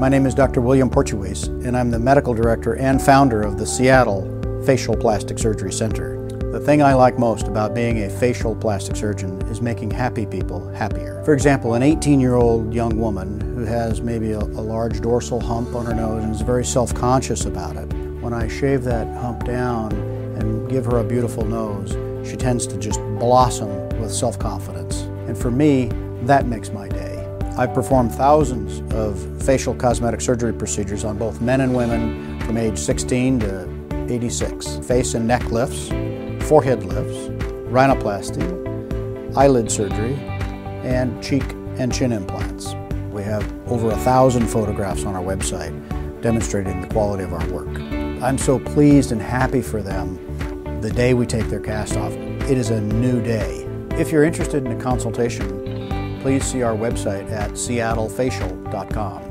My name is Dr. William Portuese, and I'm the medical director and founder of the Seattle Facial Plastic Surgery Center. The thing I like most about being a facial plastic surgeon is making happy people happier. For example, an 18 year old young woman who has maybe a, a large dorsal hump on her nose and is very self conscious about it, when I shave that hump down and give her a beautiful nose, she tends to just blossom with self confidence. And for me, that makes my day. I've performed thousands of facial cosmetic surgery procedures on both men and women from age 16 to 86. Face and neck lifts, forehead lifts, rhinoplasty, eyelid surgery, and cheek and chin implants. We have over a thousand photographs on our website demonstrating the quality of our work. I'm so pleased and happy for them the day we take their cast off. It is a new day. If you're interested in a consultation, please see our website at seattlefacial.com.